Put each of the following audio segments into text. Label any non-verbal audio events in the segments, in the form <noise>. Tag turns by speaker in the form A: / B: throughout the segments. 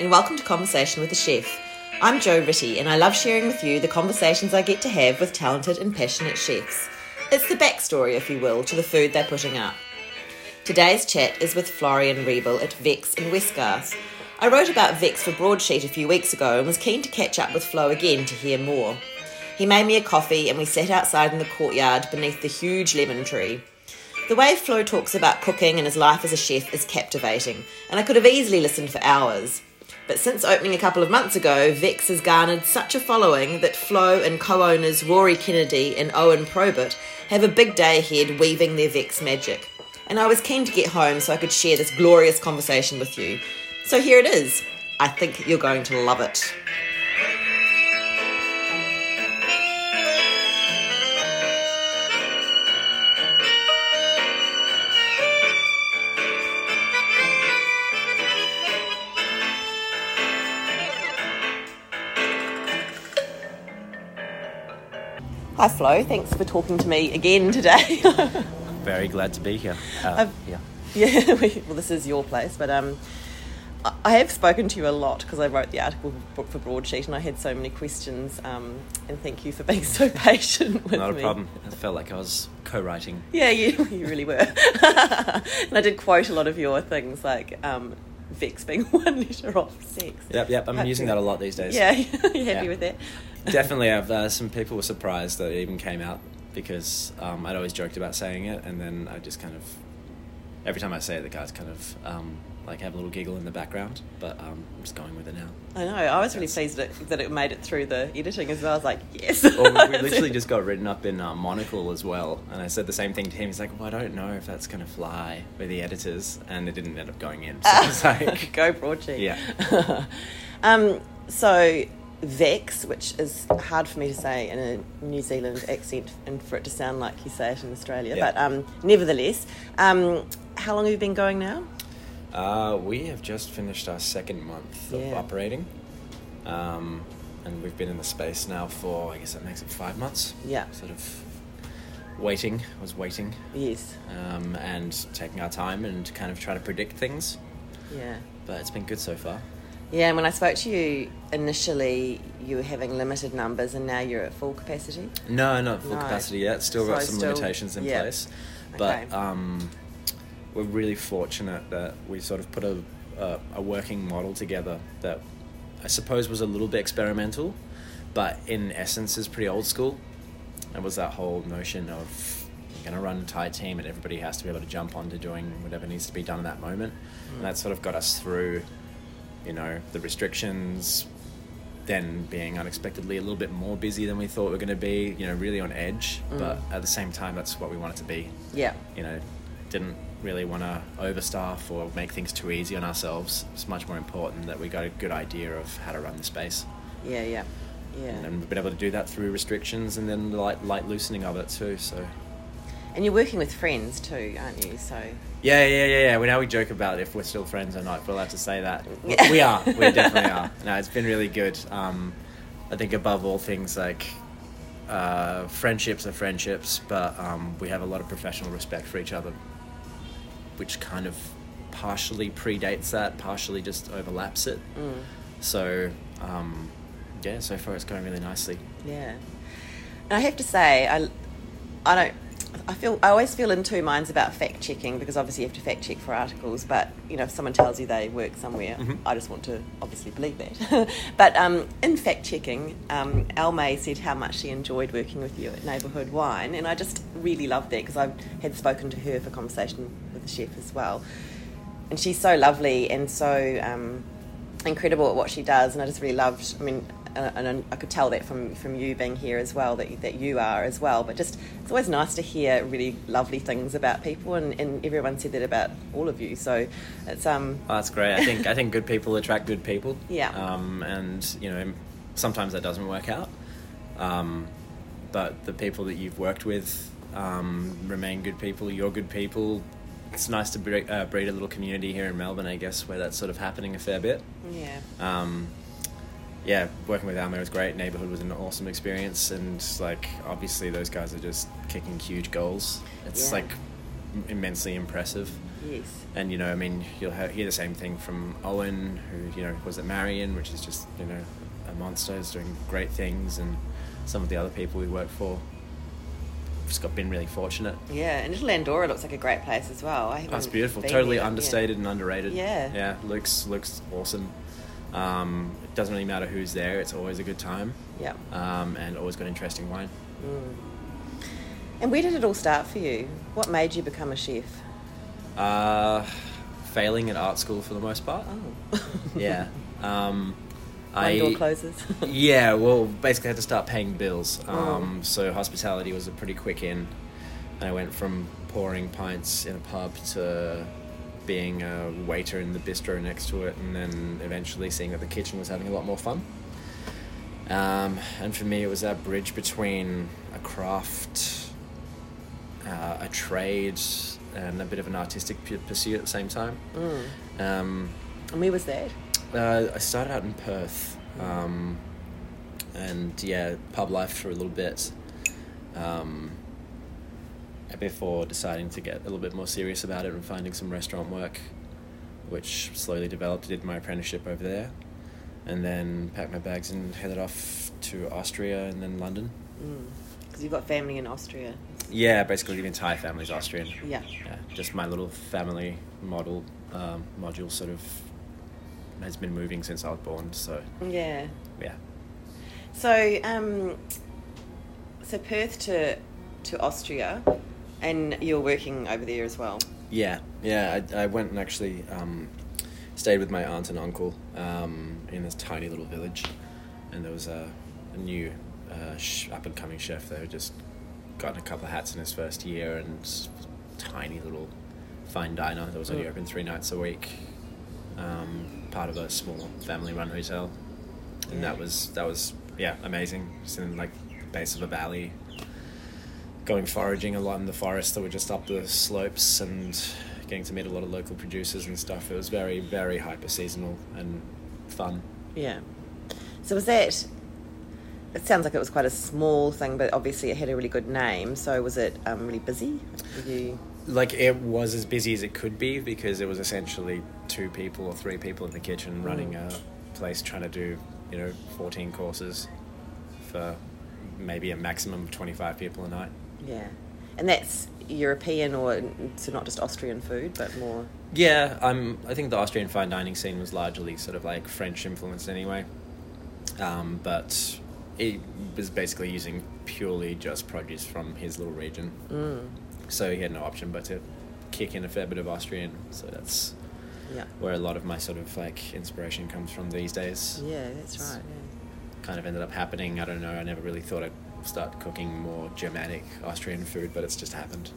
A: and welcome to Conversation with a Chef. I'm Jo Ritty, and I love sharing with you the conversations I get to have with talented and passionate chefs. It's the backstory, if you will, to the food they're putting up. Today's chat is with Florian Riebel at Vex in Westgarth. I wrote about Vex for Broadsheet a few weeks ago and was keen to catch up with Flo again to hear more. He made me a coffee and we sat outside in the courtyard beneath the huge lemon tree. The way Flo talks about cooking and his life as a chef is captivating, and I could have easily listened for hours. But since opening a couple of months ago, Vex has garnered such a following that Flo and co owners Rory Kennedy and Owen Probert have a big day ahead weaving their Vex magic. And I was keen to get home so I could share this glorious conversation with you. So here it is. I think you're going to love it. Hi, Flo. Thanks for talking to me again today. <laughs>
B: Very glad to be here. Uh, yeah.
A: yeah, <laughs> we, well, this is your place, but um, I- have spoken to you a lot because I wrote the article for for Broadsheet and I had so many questions. Um, and thank you for being <laughs> so patient with me.
B: Not a
A: me.
B: problem. I felt like I was co-writing.
A: Yeah, you, you really were. and I did quote a lot of your things, like um, Vex being <laughs> one letter off six.
B: Yep, yep. I'm using that a lot these days.
A: Yeah, <laughs> you happy
B: Yeah.
A: with that?
B: Definitely. I've, uh, <laughs> some people were surprised that it even came out because um, I'd always joked about saying it, and then I just kind of every time I say it, the guys kind of um, like have a little giggle in the background. But um, I'm just going with it now.
A: I know. I was really pleased that it, that it made it through the editing as well. I was like, yes.
B: Well, we <laughs> literally just got written up in uh, Monocle as well, and I said the same thing to him. He's like, "Well, I don't know if that's going to fly with the editors," and it didn't end up going in. So it's like, <laughs>
A: go broadsheet.
B: Yeah. <laughs>
A: um, so Vex, which is hard for me to say in a New Zealand accent and for it to sound like you say it in Australia,
B: Yeah.
A: but um, nevertheless, um, how long have you been going now?
B: Uh, we have just finished our second month of operating. Um, and we've been in the space now for, I guess that makes it five months.
A: Yeah.
B: Sort of waiting, was waiting,
A: Yes.
B: um, and taking our time and kind of trying to predict things.
A: Yeah.
B: But it's been good so far.
A: Yeah, and when I spoke to you initially, you were having limited numbers, and now you're at full capacity.
B: No, not full
A: No.
B: capacity yet. Still got
A: So
B: some
A: still-
B: limitations in
A: yeah.
B: place.
A: Okay.
B: But um, we're really fortunate that we sort of put a, a, a working model together that I suppose was a little bit experimental, but in essence is pretty old school. It was that whole notion of you're going to run a tight team and everybody has to be able to jump onto doing whatever needs to be done in that moment. And mm. that sort of got us through, you know, the restrictions, then being unexpectedly a little bit more busy than we thought we were going to be, you know, really on edge. But mm. at the same time, that's what we wanted to be.
A: Yeah.
B: You know, didn't really want to overstaff or make things too easy on ourselves. It's much more important that we got a good idea of how to run the space.
A: Yeah, yeah, yeah.
B: And we've been able to do that through restrictions and then the light, light loosening of it too. So,
A: And you're working with friends too, aren't you? So
B: yeah, yeah, yeah, yeah. We now we joke about if we're still friends or not. We're allowed to say that, we are. We <laughs> definitely are. No, it's been really good. Um, I think above all things, like uh, friendships are friendships, but um, we have a lot of professional respect for each other, which kind of partially predates that, partially just overlaps it.
A: mm,
B: So, um, yeah, so far it's going really nicely.
A: yeah. And I have to say, I, I don't. I feel I always feel in two minds about fact checking because obviously you have to fact check for articles. But you know, if someone tells you they work somewhere,
B: Mhm.
A: I just want to obviously believe that. <laughs> but um, in fact checking, um, Alma said how much she enjoyed working with you at Neighbourhood Wine, and I just really loved that because I had spoken to her for conversation with the chef as well, and she's so lovely and so um, incredible at what she does, and I just really loved. I mean, and I could tell that from from you being here as well that you, that you are as well. But just it's always nice to hear really lovely things about people, and, and everyone said that about all of you. So it's um
B: Oh, that's great. I think I think good people attract good people.
A: Yeah.
B: Um, and you know, sometimes that doesn't work out. Um, but the people that you've worked with um, remain good people. You're good people. It's nice to breed, uh, breed a little community here in Melbourne, I guess, where that's sort of happening a fair bit.
A: yeah
B: Um, yeah, working with Alma was great. Neighborhood was an awesome experience, and like obviously those guys are just kicking huge goals. It's
A: Yeah.
B: like immensely impressive.
A: Yes.
B: And you know, I mean, you'll hear the same thing from Owen, who you know was at Marion, which is just you know a monster, is doing great things, and some of the other people we work for. Just got been really fortunate.
A: Yeah, and Little Andorra looks like a great place as well. I
B: oh,
A: That's
B: beautiful. Totally
A: there, yeah.
B: understated and underrated.
A: Yeah.
B: Yeah. Looks looks awesome. Um, it doesn't really matter who's there. It's always a good time.
A: Yeah.
B: Um, and always got interesting wine.
A: And where did it all start for you? What made you become a chef?
B: Uh, failing at art school for the most part.
A: Oh. <laughs>
B: Yeah. Um,
A: One
B: I
A: door closes. <laughs>
B: yeah, well, basically had to start paying bills.
A: Oh.
B: Um, So hospitality was a pretty quick in. And I went from pouring pints in a pub to being a waiter in the bistro next to it, and then eventually seeing that the kitchen was having a lot more fun. Um, and for me, it was that bridge between a craft, uh, a trade, and a bit of an artistic pu- pursuit at the same time.
A: Mm.
B: Um,
A: And where was that?
B: uh, I started out in Perth, um, and yeah, pub life for a little bit. Um, before deciding to get a little bit more serious about it and finding some restaurant work, which slowly developed. Did my apprenticeship over there, and then packed my bags and headed off to Austria and then London.
A: Because you've got family in Austria.
B: Yeah, basically the entire family's Austrian.
A: Yeah.
B: Yeah, just my little family model um, module sort of has been moving since I was born. So
A: Yeah.
B: yeah.
A: So, um, so Perth to to Austria, and you're working over there as well.
B: Yeah, yeah. I, I went and actually um, stayed with my aunt and uncle um, in this tiny little village, and there was a, a new uh, sh- up and coming chef there who just gotten a couple of hats in his first year and tiny little fine diner that was only
A: Mm.
B: open three nights a week, um, part of a small family run hotel, and that was that was yeah amazing. Just in like the base of a valley going foraging a lot in the forest that were just up the slopes and getting to meet a lot of local producers and stuff. It was very, very hyper seasonal and fun.
A: Yeah. So was that? It sounds like it was quite a small thing, but obviously it had a really good name. So was it um, really busy? You?
B: Like it was as busy as it could be because it was essentially two people or three people in the kitchen running a place trying to do, you know, 14 courses for maybe a maximum of 25 people a night.
A: Yeah. And that's European or so not just Austrian food, but more.
B: Yeah, I'm. I think the Austrian fine dining scene was largely sort of like French influenced anyway, um, but it was basically using purely just produce from his little region.
A: Mm.
B: So he had no option but to kick in a fair bit of Austrian. So that's
A: Yeah.
B: where a lot of my sort of like inspiration comes from these days.
A: Yeah, that's right.
B: Kind of ended up happening. I don't know. I never really thought I'd start cooking more Germanic Austrian food, but it's just happened.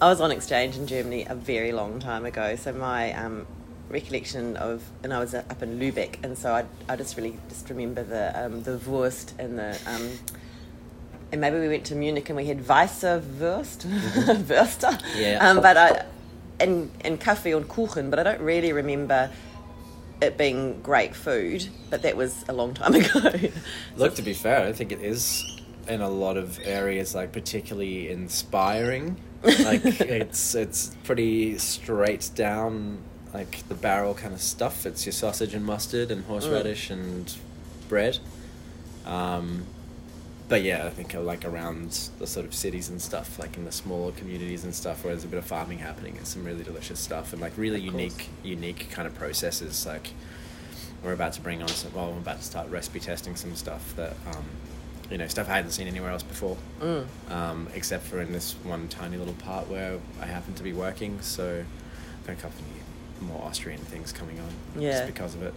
A: I was on exchange in Germany a very long time ago, so my um, recollection of, and I was uh, up in Lübeck, and so I, I just really just remember the um, the Wurst and the, um, and maybe we went to Munich and we had Weisse Wurst, <laughs> Würster,
B: Yeah.
A: um, but I, and and Kaffee und Kuchen, but I don't really remember it being great food, but that was a long time <laughs> ago.
B: Look, to be fair, I think it is in a lot of areas like particularly inspiring. Like <laughs> it's it's pretty straight down like the barrel kind of stuff. It's your sausage and mustard and horseradish and bread. Um, but yeah, I think uh, like around the sort of cities and stuff, like in the smaller communities and stuff, where there's a bit of farming happening, it's some really delicious stuff and like really
A: Of course.
B: unique, unique kind of processes. Like we're about to bring on some. Well, I'm about to start recipe testing some stuff that, um, you know, stuff I hadn't seen anywhere else before,
A: Mm.
B: um, except for in this one tiny little part where I happen to be working. So, got a couple of more Austrian things coming on,
A: Yeah.
B: just because of it.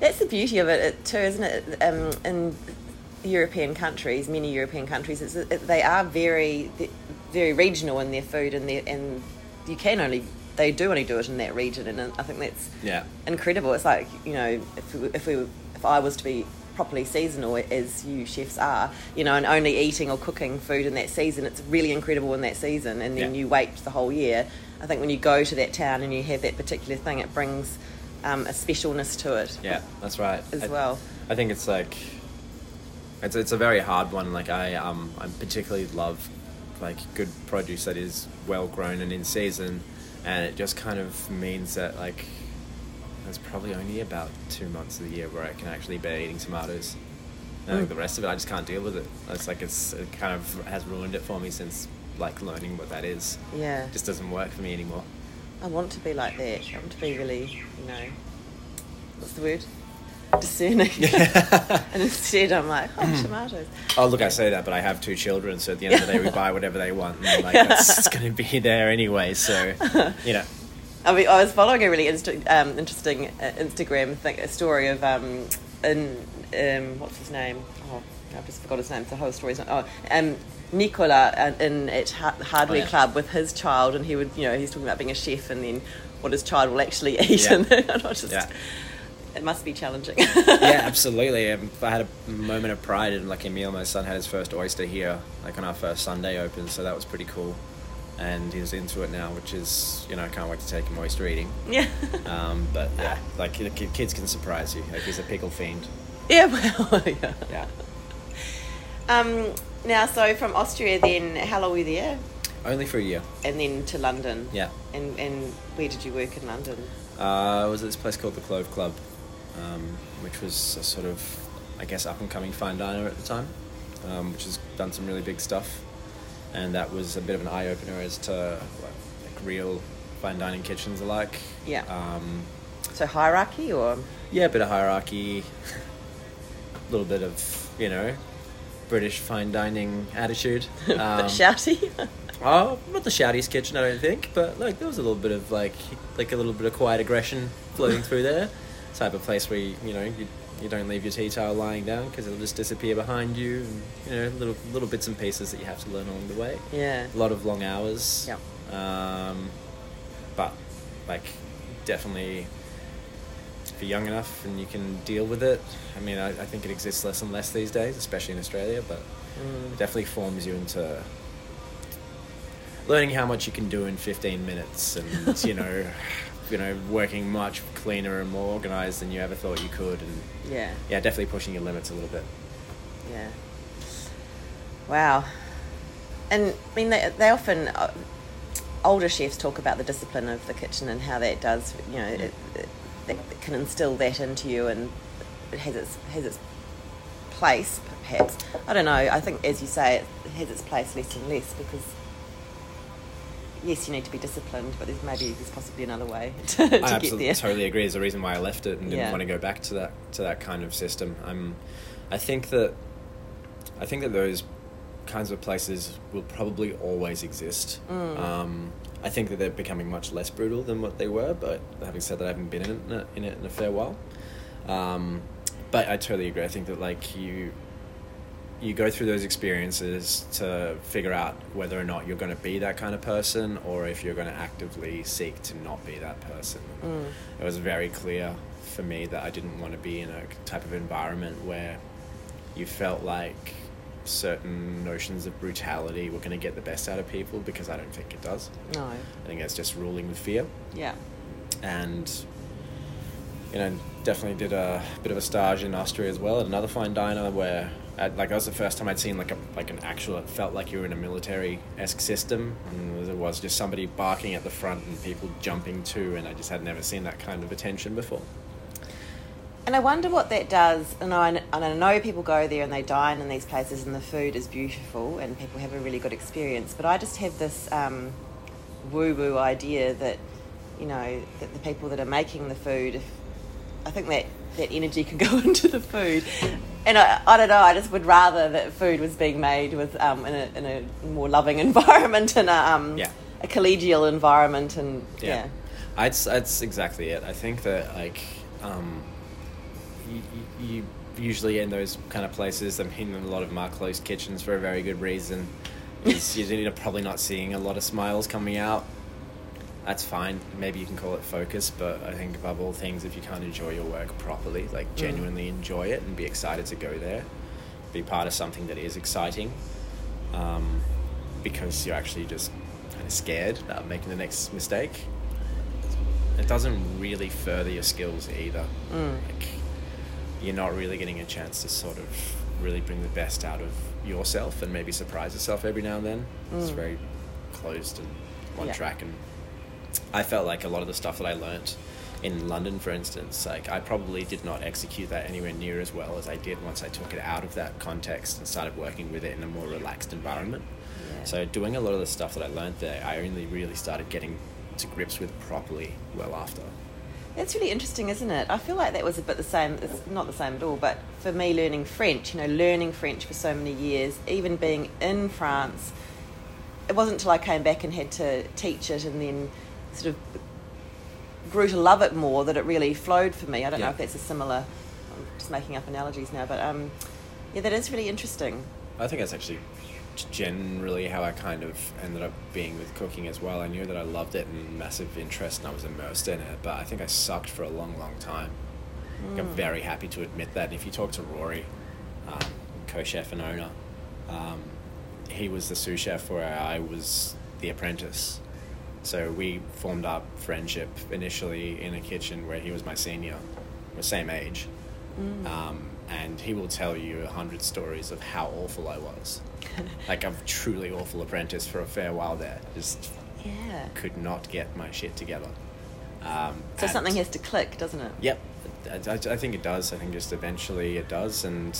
A: That's the beauty of it, it too, isn't it? Um, in European countries, many European countries, it's, it, they are very, very regional in their food, and their, and you can only, they do only do it in that region, and I think that's
B: Yeah,
A: incredible. It's like you know, if we, if we, if I was to be properly seasonal as you chefs are, you know, and only eating or cooking food in that season, it's really incredible in that season, and then
B: Yeah.
A: you wait the whole year. I think when you go to that town and you have that particular thing, it brings um, a specialness to it
B: yeah, that's right.
A: as
B: I-
A: well.
B: I think it's like it's it's a very hard one. Like I um I particularly love like good produce that is well grown and in season, and it just kind of means that like there's probably only about two months of the year where I can actually be eating tomatoes. And like
A: Mm.
B: the rest of it, I just can't deal with it. It's like it's it kind of has ruined it for me since like learning what that is.
A: Yeah.
B: It just doesn't work for me anymore.
A: I want to be like that. I want to be really, you know, what's the word? Discerning. <laughs> and instead, I'm like, oh, tomatoes.
B: Oh, look, I say that, but I have two children, so at the end of the day, we <laughs> buy whatever they want, and like it's going to be there anyway. So, you know,
A: I mean, I was following a really insta- um, interesting uh, Instagram thing, a story of um, in, um, what's his name? Oh, I've just forgot his name. The whole story's not. Oh, um, Nicola uh, in at Ha- Hardware
B: Oh, yeah.
A: Club with his child, and he would, you know, he's talking about being a chef, and then what his child will actually eat,
B: Yeah.
A: and <laughs> I just,
B: Yeah.
A: It must be challenging.
B: yeah, <laughs> absolutely. Um, I had a moment of pride, and like Emil, my son, had his first oyster here, like on our first Sunday open, so that was pretty cool. And he's into it now, which is, you know, I can't wait to take him oyster eating.
A: yeah.
B: Um, but yeah, <laughs> like the kids can surprise you. Like he's a pickle fiend.
A: Yeah, well, <laughs> yeah.
B: Yeah.
A: Um, now, so from Austria, then how long were you there?
B: Only for a year.
A: And then to London.
B: Yeah.
A: And and where did you work in London?
B: Uh, I was at this place called the Clove Club, um, which was a sort of, I guess, up and coming fine diner at the time, um, which has done some really big stuff. And that was a bit of an eye opener as to what like, real fine dining kitchens are like.
A: Yeah.
B: Um,
A: So hierarchy or
B: yeah, a bit of hierarchy, <laughs> a little bit of, you know, British fine dining attitude. <laughs> Um,
A: shouty? <laughs>
B: Oh, not the shoutiest kitchen, I don't think, but like there was a little bit of like like a little bit of quiet aggression floating through there. Type of place where you, you know you, you don't leave your tea towel lying down because it'll just disappear behind you, and you know little little bits and pieces that you have to learn along the way.
A: yeah.
B: A lot of long hours.
A: Yep.
B: Um, but like definitely if you're young enough and you can deal with it. I mean, I, I think it exists less and less these days, especially in Australia, but
A: Mm.
B: it definitely forms you into learning how much you can do in 15 minutes and you know <laughs> you know working much cleaner and more organized than you ever thought you could and
A: Yeah.
B: yeah definitely pushing your limits a little bit
A: Yeah. Wow. And I mean, they, they often, uh, older chefs talk about the discipline of the kitchen and how that does, you know, it, it, that can instill that into you and it has its, has its place, perhaps. I don't know. I think, as you say, it has its place less and less because. Yes, you need to be disciplined, but there's maybe there's possibly another way <laughs> to, to
B: I
A: get
B: absolutely totally agree. There's a reason why I left it and didn't
A: Yeah.
B: want to go back to that to that kind of system. I'm, I think that, I think that those kinds of places will probably always exist.
A: Mm.
B: Um, I think that they're becoming much less brutal than what they were. But having said that, I haven't been in it in it in a fair while. Um, but I totally agree. I think that like you, you go through those experiences to figure out whether or not you're going to be that kind of person or if you're going to actively seek to not be that person.
A: Mm.
B: It was very clear for me that I didn't want to be in a type of environment where you felt like certain notions of brutality were going to get the best out of people because I don't think it does.
A: No.
B: I think it's just ruling with fear
A: Yeah.
B: and you know definitely did a bit of a stage in Austria as well at another fine diner where at, like that was the first time I'd seen like a like an actual it felt like you were in a military esque system and there was just somebody barking at the front and people jumping too and I just had never seen that kind of attention before.
A: And I wonder what that does. And I, and I know people go there and they dine in these places, and the food is beautiful, and people have a really good experience. But I just have this um, woo woo idea that, you know, that the people that are making the food, if I think that that energy can <laughs> go into the food. And I, I don't know. I just would rather that food was being made with um, in, a, in a more loving <laughs> environment and a, um,
B: Yeah.
A: a collegial environment, and
B: Yeah,
A: yeah,
B: That's that's exactly it. I think that like um, you, you you usually in those kind of places. I'm mean, a lot of closed kitchens for a very good reason. <laughs> Is you're probably not seeing a lot of smiles coming out. That's fine. Maybe you can call it focus, but I think above all things, if you can't enjoy your work properly, like genuinely enjoy it and be excited to go there, be part of something that is exciting, um, because you're actually just kind of scared about making the next mistake. It doesn't really further your skills either.
A: Mm.
B: Like, you're not really getting a chance to sort of really bring the best out of yourself and maybe surprise yourself every now and then. It's
A: Mm.
B: very closed and one
A: Yeah.
B: track, and I felt like a lot of the stuff that I learnt in London, for instance, like I probably did not execute that anywhere near as well as I did once I took it out of that context and started working with it in a more relaxed environment.
A: Yeah.
B: So doing a lot of the stuff that I learnt there, I only really started getting to grips with properly well after.
A: That's really interesting, isn't it? I feel like that was a bit the same. It's not the same at all, but for me, learning French, you know, learning French for so many years, even being in France, it wasn't until I came back and had to teach it and then sort of grew to love it more that it really flowed for me. I don't know if that's a similar. I'm just making up analogies now, but um, yeah, that is really interesting.
B: I think that's actually generally how I kind of ended up being with cooking as well. I knew that I loved it and massive interest and I was immersed in it, but I think I sucked for a long, long time. Like, I'm very happy to admit that. And if you talk to Rory, um, co-chef and owner, um, he was the sous chef where I was the apprentice. So we formed up friendship initially in a kitchen where he was my senior, the same age. Um, and he will tell you a hundred stories of how awful I was. <laughs> like a truly awful apprentice for a fair while there. Just
A: Yeah.
B: could not get my shit together. Um,
A: So something has to click, doesn't it?
B: Yep, I, I, I think it does. I think just eventually it does, and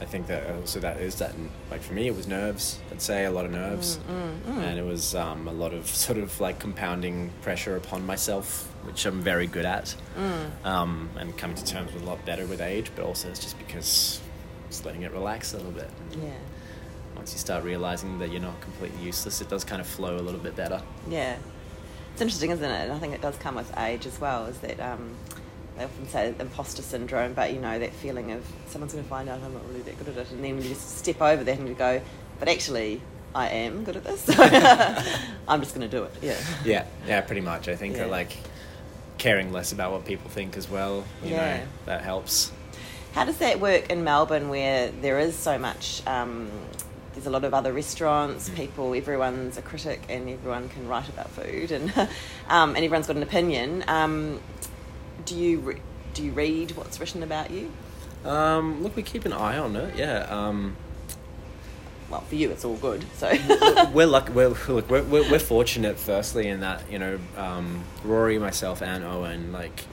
B: I think that also that is that. Like for me, it was nerves. I'd say a lot of nerves, and it was um, a lot of <laughs> sort of like compounding pressure upon myself, which I'm very good at, um, and coming to terms with a lot better with age. But also, it's just because just letting it relax a little bit.
A: Yeah.
B: Once you start realizing that you're not completely useless, it does kind of flow a little bit better.
A: Yeah. It's interesting, isn't it? And I think it does come with age as well, is that um, they often say imposter syndrome, but you know, that feeling of someone's going to find out I'm not really that good at it. And then when you just step over that and you go, but actually, I am good at this. So <laughs> I'm just going to do it. Yeah.
B: Yeah, yeah, pretty much. I think
A: Yeah.
B: that like caring less about what people think as well. You
A: Yeah.
B: know, that helps.
A: How does that work in Melbourne where there is so much, um, there's a lot of other restaurants, people, everyone's a critic and everyone can write about food and, <laughs> um, and everyone's got an opinion. Um, do, you re- do you read what's written about you?
B: Um, look, we keep an eye on it. Yeah. Um,
A: Well, for you it's all good, so.
B: we're lucky. We're, look, we're, we're, we're fortunate. Firstly, in that you know, um, Rory, myself, and Owen, like,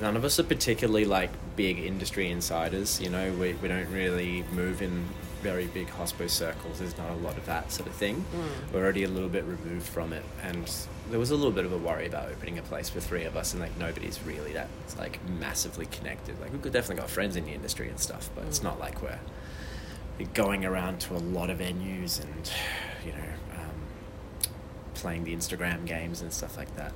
B: none of us are particularly like big industry insiders. You know, we we don't really move in very big hospo circles. There's not a lot of that sort of thing. We're already a little bit removed from it, and there was a little bit of a worry about opening a place for three of us, and like nobody's really that like massively connected. Like we've definitely got friends in the industry and stuff, but it's not like we're going around to a lot of venues and you know um, playing the Instagram games and stuff like that.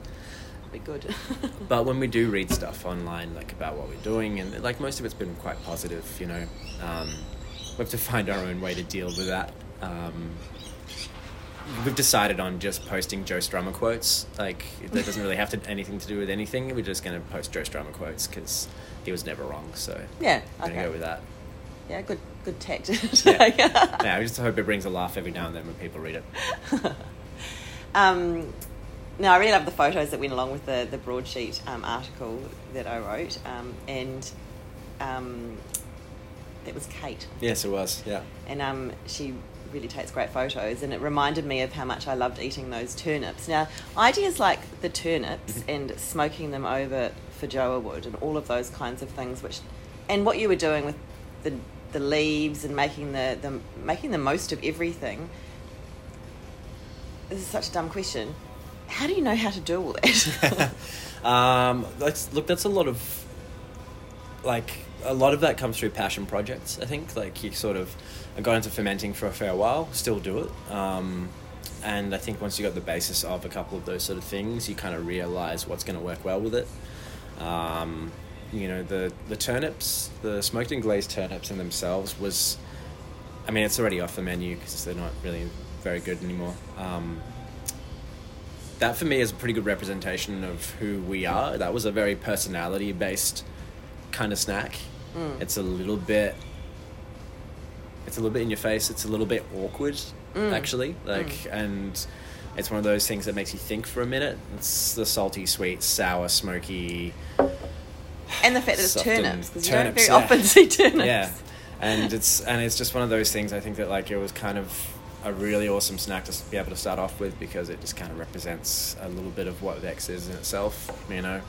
A: be good. <laughs>
B: But when we do read stuff online, like about what we're doing, and like most of it's been quite positive, you know, um, we have to find our own way to deal with that. Um, we've decided on just posting Joe Strummer quotes. Like that doesn't really have to anything to do with anything. We're just going to post Joe Strummer quotes because he was never wrong. So
A: yeah,
B: I'm going to go with that.
A: Yeah, good good tact.
B: Yeah. <laughs> yeah, I just hope it brings a laugh every now and then when people read it. <laughs>
A: Um, now, I really love the photos that went along with the, the broadsheet um, article that I wrote, um, and um, that was Kate.
B: Yes, it was. Yeah.
A: And um, she really takes great photos, and it reminded me of how much I loved eating those turnips. Now, ideas like the turnips and smoking them over feijoa wood and all of those kinds of things, which, and what you were doing with the the leaves and making the, the making the most of everything. This is such a dumb question. How do you know how to do all that? <laughs>
B: um, that's, look, that's a lot of like a lot of that comes through passion projects. I think like you sort of I got into fermenting for a fair while, still do it, um, and I think once you got the basis of a couple of those sort of things, you kind of realize what's going to work well with it. Um, you know the the turnips, the smoked and glazed turnips in themselves was, I mean, it's already off the menu because they're not really very good anymore. Um, that for me is a pretty good representation of who we are. That was a very personality based kind of snack. Mm. It's a little bit it's a little bit in your face, it's a little bit awkward mm. actually. Like mm. and it's one of those things that makes you think for a minute. It's the salty, sweet, sour, smoky
A: and the fact that it's turnips, because you don't very
B: yeah.
A: often see turnips.
B: yeah. and it's and it's just one of those things. I think that like it was kind of a really awesome snack to be able to start off with because it just kind of represents a little bit of what Vex is in itself. You know,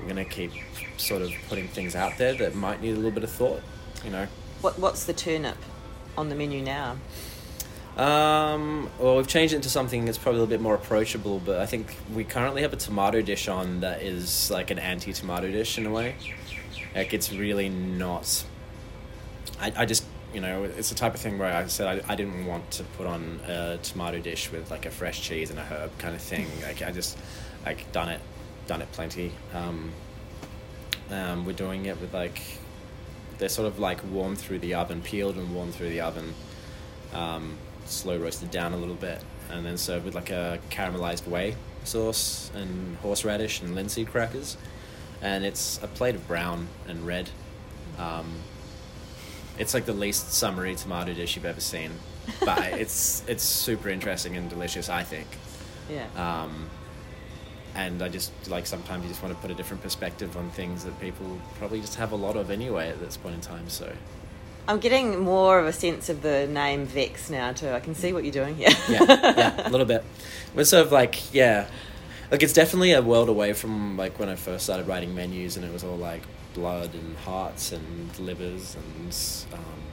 B: we're gonna keep sort of putting things out there that might need a little bit of thought. You know.
A: What What's the turnip on the menu now?
B: Um, well, we've changed it into something that's probably a little bit more approachable, but I think we currently have a tomato dish on that is like an anti tomato dish in a way. Like, it's really not. I, I just, you know, it's the type of thing where I said I, I didn't want to put on a tomato dish with like a fresh cheese and a herb kind of thing. Like, I just, like, done it, done it plenty. Um, um, we're doing it with like, they're sort of like warm through the oven, peeled and warm through the oven um, slow roasted down a little bit, and then served with like a caramelized whey sauce and horseradish and linseed crackers. And it's a plate of brown and red. Um, it's like the least summery tomato dish you've ever seen, but <laughs> it's it's super interesting and delicious. I think.
A: Yeah.
B: Um, and I just like sometimes you just want to put a different perspective on things that people probably just have a lot of anyway at this point in time. So
A: I'm getting more of a sense of the name Vex now too. I can see what you're doing here.
B: yeah, yeah, a little bit. We're sort of like, yeah, like it's definitely a world away from like when I first started writing menus, and it was all like blood and hearts and livers and um,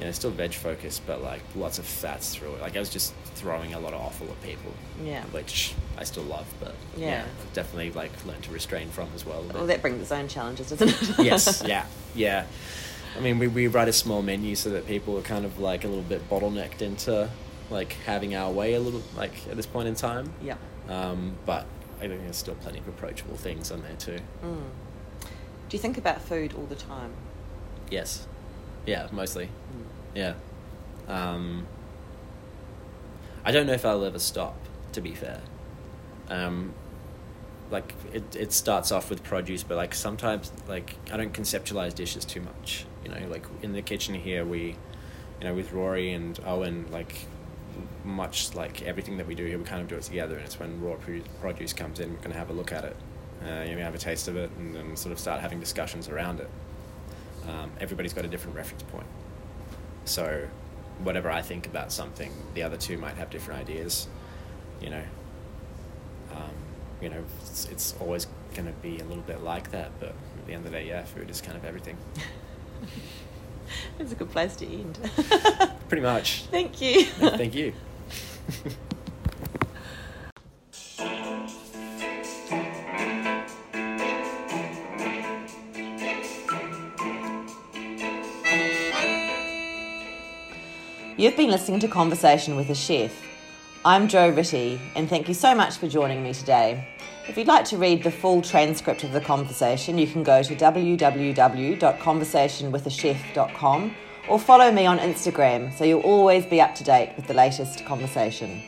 B: you know still veg focused, but like lots of fats through it. Like I was just throwing a lot of offal at people,
A: Yeah.
B: which I still love, but
A: Yeah.
B: yeah, definitely like learned to restrain from as well.
A: Well, that brings its own challenges, doesn't it? <laughs>
B: yes, yeah, yeah. I mean, we, we write a small menu so that people are kind of like a little bit bottlenecked into like having our way a little like at this point in time.
A: yeah.
B: Um, but I think there's still plenty of approachable things on there too.
A: Mm. Do you think about food all the time?
B: Yes, yeah, mostly, yeah. Um, I don't know if I'll ever stop. To be fair, um, like it, it starts off with produce, but like sometimes like I don't conceptualize dishes too much. You know, like in the kitchen here, we, you know, with Rory and Owen, like much like everything that we do here, we kind of do it together. And it's when raw produce comes in, we're to have a look at it, uh, you know, have a taste of it, and then sort of start having discussions around it. Um, everybody's got a different reference point, so whatever I think about something, the other two might have different ideas. You know, um, you know, it's, it's always going to be a little bit like that, but at the end of the day, yeah, food is kind of everything. <laughs>
A: It's a good place to end.
B: Pretty much. <laughs>
A: Thank you.
B: Thank you. <laughs>
A: You've been listening to Conversation with a Chef. I'm Joe Ritty, and thank you so much for joining me today. If you'd like to read the full transcript of the conversation, you can go to www.conversationwithachef.com or follow me on Instagram so you'll always be up to date with the latest conversation.